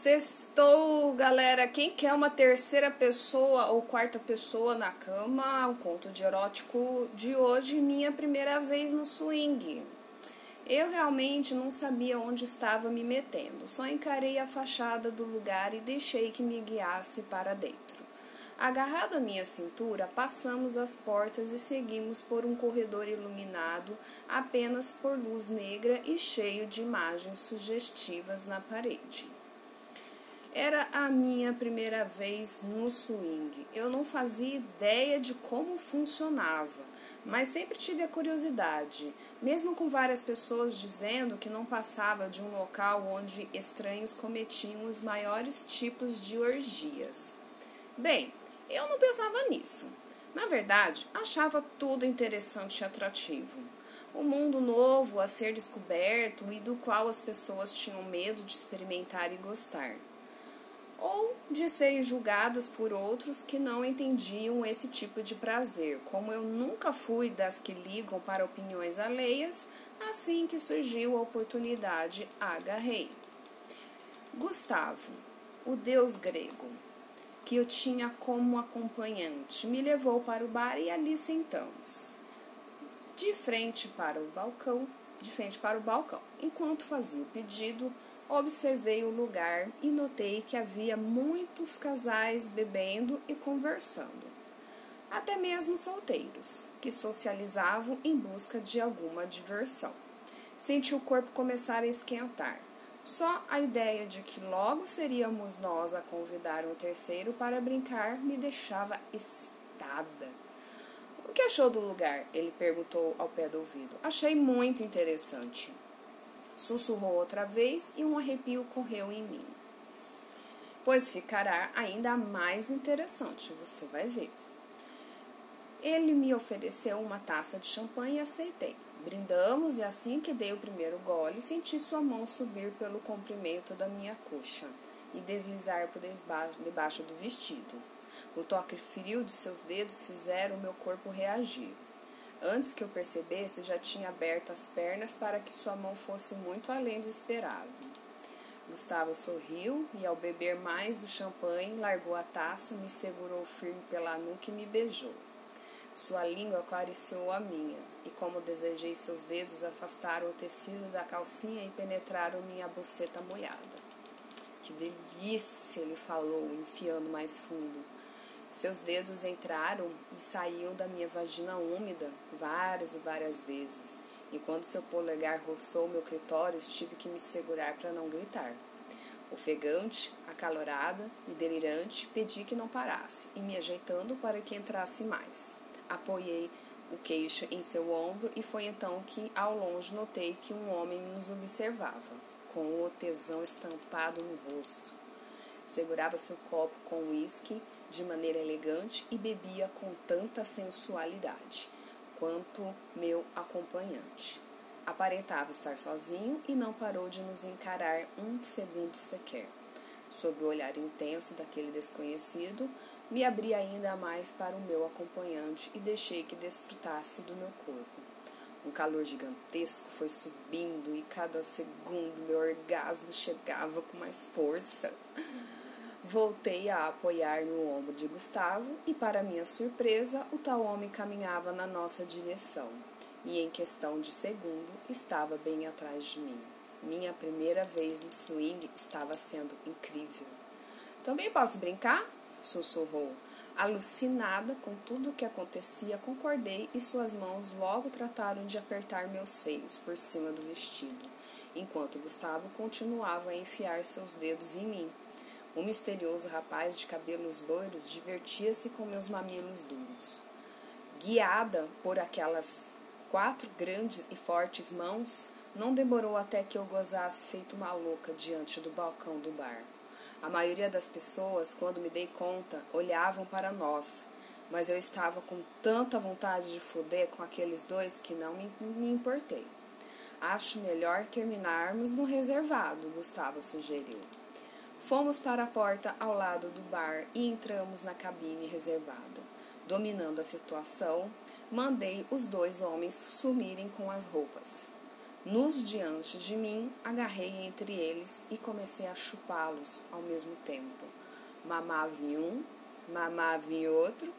Sextou, galera. Quem quer uma terceira pessoa ou quarta pessoa na cama? O conto de erótico de hoje, minha primeira vez no swing. Eu realmente não sabia onde estava me metendo, só encarei a fachada do lugar e deixei que me guiasse para dentro. Agarrado à minha cintura, passamos as portas e seguimos por um corredor iluminado apenas por luz negra e cheio de imagens sugestivas na parede. Era a minha primeira vez no swing. Eu não fazia ideia de como funcionava, mas sempre tive a curiosidade, mesmo com várias pessoas dizendo que não passava de um local onde estranhos cometiam os maiores tipos de orgias. Bem, eu não pensava nisso. Na verdade, achava tudo interessante e atrativo. Um mundo novo a ser descoberto e do qual as pessoas tinham medo de experimentar e gostar ou de serem julgadas por outros que não entendiam esse tipo de prazer. Como eu nunca fui das que ligam para opiniões alheias, assim que surgiu a oportunidade, agarrei. Gustavo, o deus grego, que eu tinha como acompanhante, me levou para o bar e ali sentamos. De frente para o balcão, de frente para o balcão. Enquanto fazia o pedido, observei o lugar e notei que havia muitos casais bebendo e conversando. Até mesmo solteiros, que socializavam em busca de alguma diversão. Senti o corpo começar a esquentar. Só a ideia de que logo seríamos nós a convidar um terceiro para brincar me deixava excitada. O que achou do lugar? Ele perguntou ao pé do ouvido. Achei muito interessante. Sussurrou outra vez e um arrepio correu em mim. Pois ficará ainda mais interessante, você vai ver. Ele me ofereceu uma taça de champanhe e aceitei. Brindamos e assim que dei o primeiro gole, senti sua mão subir pelo comprimento da minha coxa e deslizar por debaixo do vestido. O toque frio de seus dedos fizeram o meu corpo reagir. Antes que eu percebesse, já tinha aberto as pernas para que sua mão fosse muito além do esperado. Gustavo sorriu e, ao beber mais do champanhe, largou a taça, me segurou firme pela nuca e me beijou. Sua língua acariciou a minha, e como desejei seus dedos afastaram o tecido da calcinha e penetraram minha boceta molhada. Que delícia! ele falou, enfiando mais fundo. Seus dedos entraram e saíam da minha vagina úmida várias e várias vezes, e quando seu polegar roçou meu clitóris, tive que me segurar para não gritar. Ofegante, acalorada e delirante, pedi que não parasse e me ajeitando para que entrasse mais. Apoiei o queixo em seu ombro e foi então que, ao longe, notei que um homem nos observava, com o tesão estampado no rosto. Segurava seu copo com uísque de maneira elegante e bebia com tanta sensualidade quanto meu acompanhante. Aparentava estar sozinho e não parou de nos encarar um segundo sequer. Sob o olhar intenso daquele desconhecido, me abri ainda mais para o meu acompanhante e deixei que desfrutasse do meu corpo. Um calor gigantesco foi subindo e cada segundo meu orgasmo chegava com mais força. Voltei a apoiar no ombro de Gustavo e, para minha surpresa, o tal homem caminhava na nossa direção e, em questão de segundo, estava bem atrás de mim. Minha primeira vez no swing estava sendo incrível. Também posso brincar? sussurrou. Alucinada com tudo o que acontecia, concordei e suas mãos logo trataram de apertar meus seios por cima do vestido, enquanto Gustavo continuava a enfiar seus dedos em mim o misterioso rapaz de cabelos loiros divertia-se com meus mamilos duros. Guiada por aquelas quatro grandes e fortes mãos, não demorou até que eu gozasse feito uma louca diante do balcão do bar. A maioria das pessoas, quando me dei conta, olhavam para nós, mas eu estava com tanta vontade de foder com aqueles dois que não me, me importei. Acho melhor terminarmos no reservado, Gustavo sugeriu. Fomos para a porta ao lado do bar e entramos na cabine reservada. Dominando a situação, mandei os dois homens sumirem com as roupas. Nos diante de mim, agarrei entre eles e comecei a chupá-los ao mesmo tempo. Mamava em um, mamava em outro,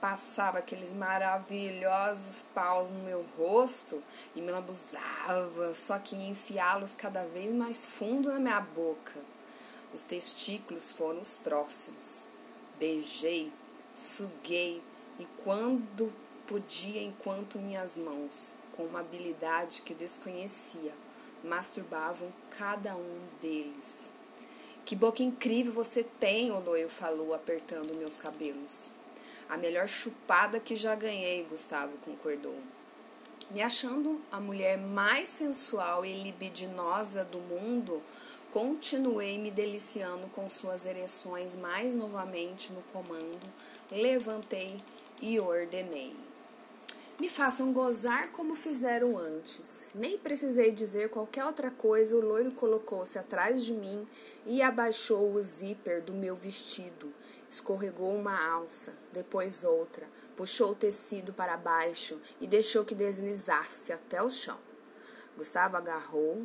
passava aqueles maravilhosos paus no meu rosto e me lambuzava, só que enfiá-los cada vez mais fundo na minha boca. Os testículos foram os próximos. Beijei, suguei e quando podia, enquanto minhas mãos, com uma habilidade que desconhecia, masturbavam cada um deles. Que boca incrível você tem, o loiro falou, apertando meus cabelos. A melhor chupada que já ganhei, Gustavo concordou. Me achando a mulher mais sensual e libidinosa do mundo, continuei me deliciando com suas ereções mais novamente no comando, levantei e ordenei. Me façam gozar como fizeram antes. Nem precisei dizer qualquer outra coisa, o loiro colocou-se atrás de mim e abaixou o zíper do meu vestido Escorregou uma alça, depois outra, puxou o tecido para baixo e deixou que deslizasse até o chão. Gustavo agarrou,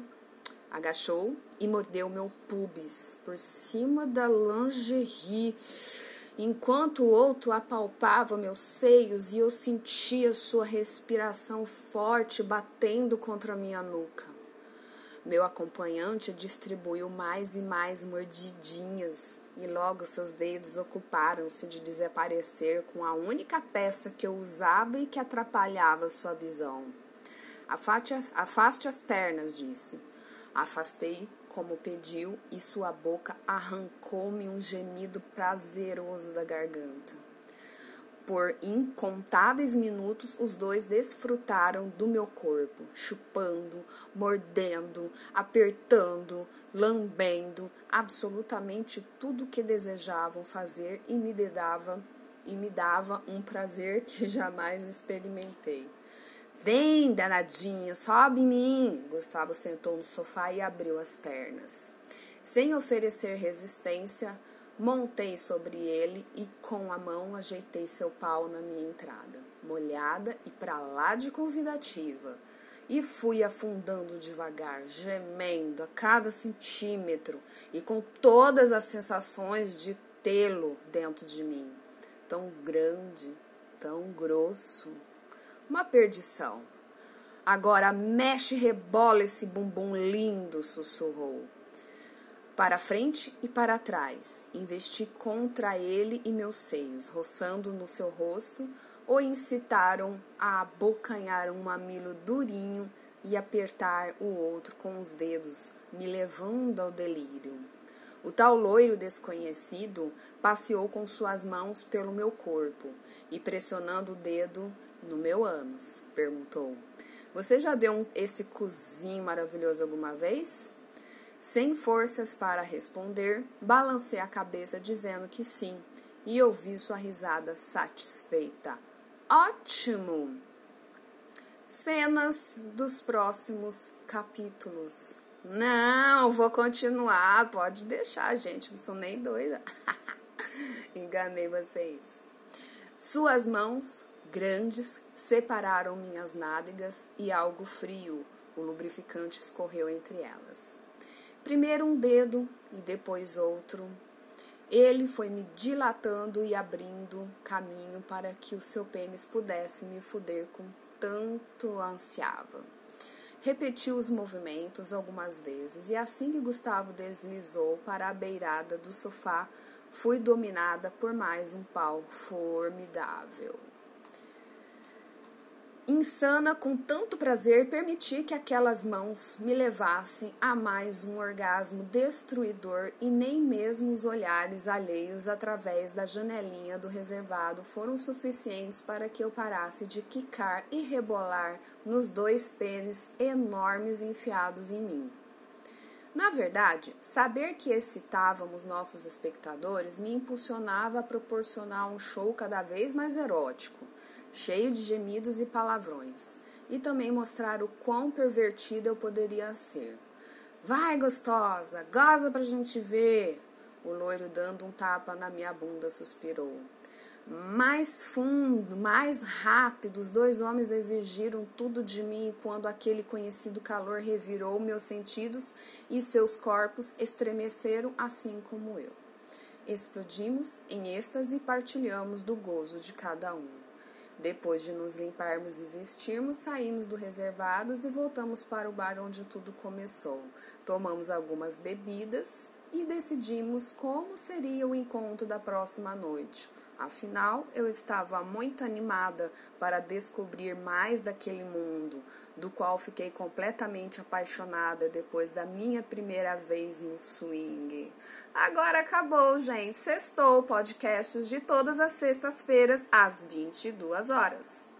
agachou e mordeu meu pubis por cima da lingerie, enquanto o outro apalpava meus seios e eu sentia sua respiração forte batendo contra minha nuca. Meu acompanhante distribuiu mais e mais mordidinhas e logo seus dedos ocuparam-se de desaparecer com a única peça que eu usava e que atrapalhava sua visão. Afaste, afaste as pernas, disse. Afastei como pediu e sua boca arrancou-me um gemido prazeroso da garganta. Por incontáveis minutos, os dois desfrutaram do meu corpo, chupando, mordendo, apertando, lambendo, absolutamente tudo que desejavam fazer e me dava e me dava um prazer que jamais experimentei. Vem, danadinha, sobe em mim. Gustavo sentou no sofá e abriu as pernas. Sem oferecer resistência, Montei sobre ele e com a mão ajeitei seu pau na minha entrada, molhada e para lá de convidativa. E fui afundando devagar, gemendo a cada centímetro e com todas as sensações de tê-lo dentro de mim. Tão grande, tão grosso. Uma perdição. Agora mexe e rebola esse bumbum lindo, sussurrou para frente e para trás, investi contra ele e meus seios, roçando no seu rosto, o incitaram a abocanhar um mamilo durinho e apertar o outro com os dedos, me levando ao delírio. O tal loiro desconhecido passeou com suas mãos pelo meu corpo e, pressionando o dedo no meu ânus, perguntou: Você já deu esse cozinho maravilhoso alguma vez? Sem forças para responder, balancei a cabeça dizendo que sim e ouvi sua risada satisfeita. Ótimo! Cenas dos próximos capítulos. Não, vou continuar, pode deixar, gente, não sou nem doida. Enganei vocês. Suas mãos grandes separaram minhas nádegas e algo frio, o lubrificante escorreu entre elas. Primeiro um dedo e depois outro. Ele foi me dilatando e abrindo caminho para que o seu pênis pudesse me fuder com tanto ansiava. Repetiu os movimentos algumas vezes e assim que Gustavo deslizou para a beirada do sofá, fui dominada por mais um pau formidável. Insana com tanto prazer, permiti que aquelas mãos me levassem a mais um orgasmo destruidor e nem mesmo os olhares alheios através da janelinha do reservado foram suficientes para que eu parasse de quicar e rebolar nos dois pênis enormes enfiados em mim. Na verdade, saber que excitávamos nossos espectadores me impulsionava a proporcionar um show cada vez mais erótico cheio de gemidos e palavrões, e também mostrar o quão pervertida eu poderia ser. Vai, gostosa, goza pra gente ver! O loiro, dando um tapa na minha bunda, suspirou. mais fundo, mais rápido, os dois homens exigiram tudo de mim quando aquele conhecido calor revirou meus sentidos e seus corpos estremeceram assim como eu. Explodimos em êxtase e partilhamos do gozo de cada um. Depois de nos limparmos e vestirmos, saímos do reservados e voltamos para o bar onde tudo começou. Tomamos algumas bebidas e decidimos como seria o encontro da próxima noite. Afinal, eu estava muito animada para descobrir mais daquele mundo, do qual fiquei completamente apaixonada depois da minha primeira vez no swing. Agora acabou, gente. Sextou podcasts de todas as sextas-feiras às 22 horas.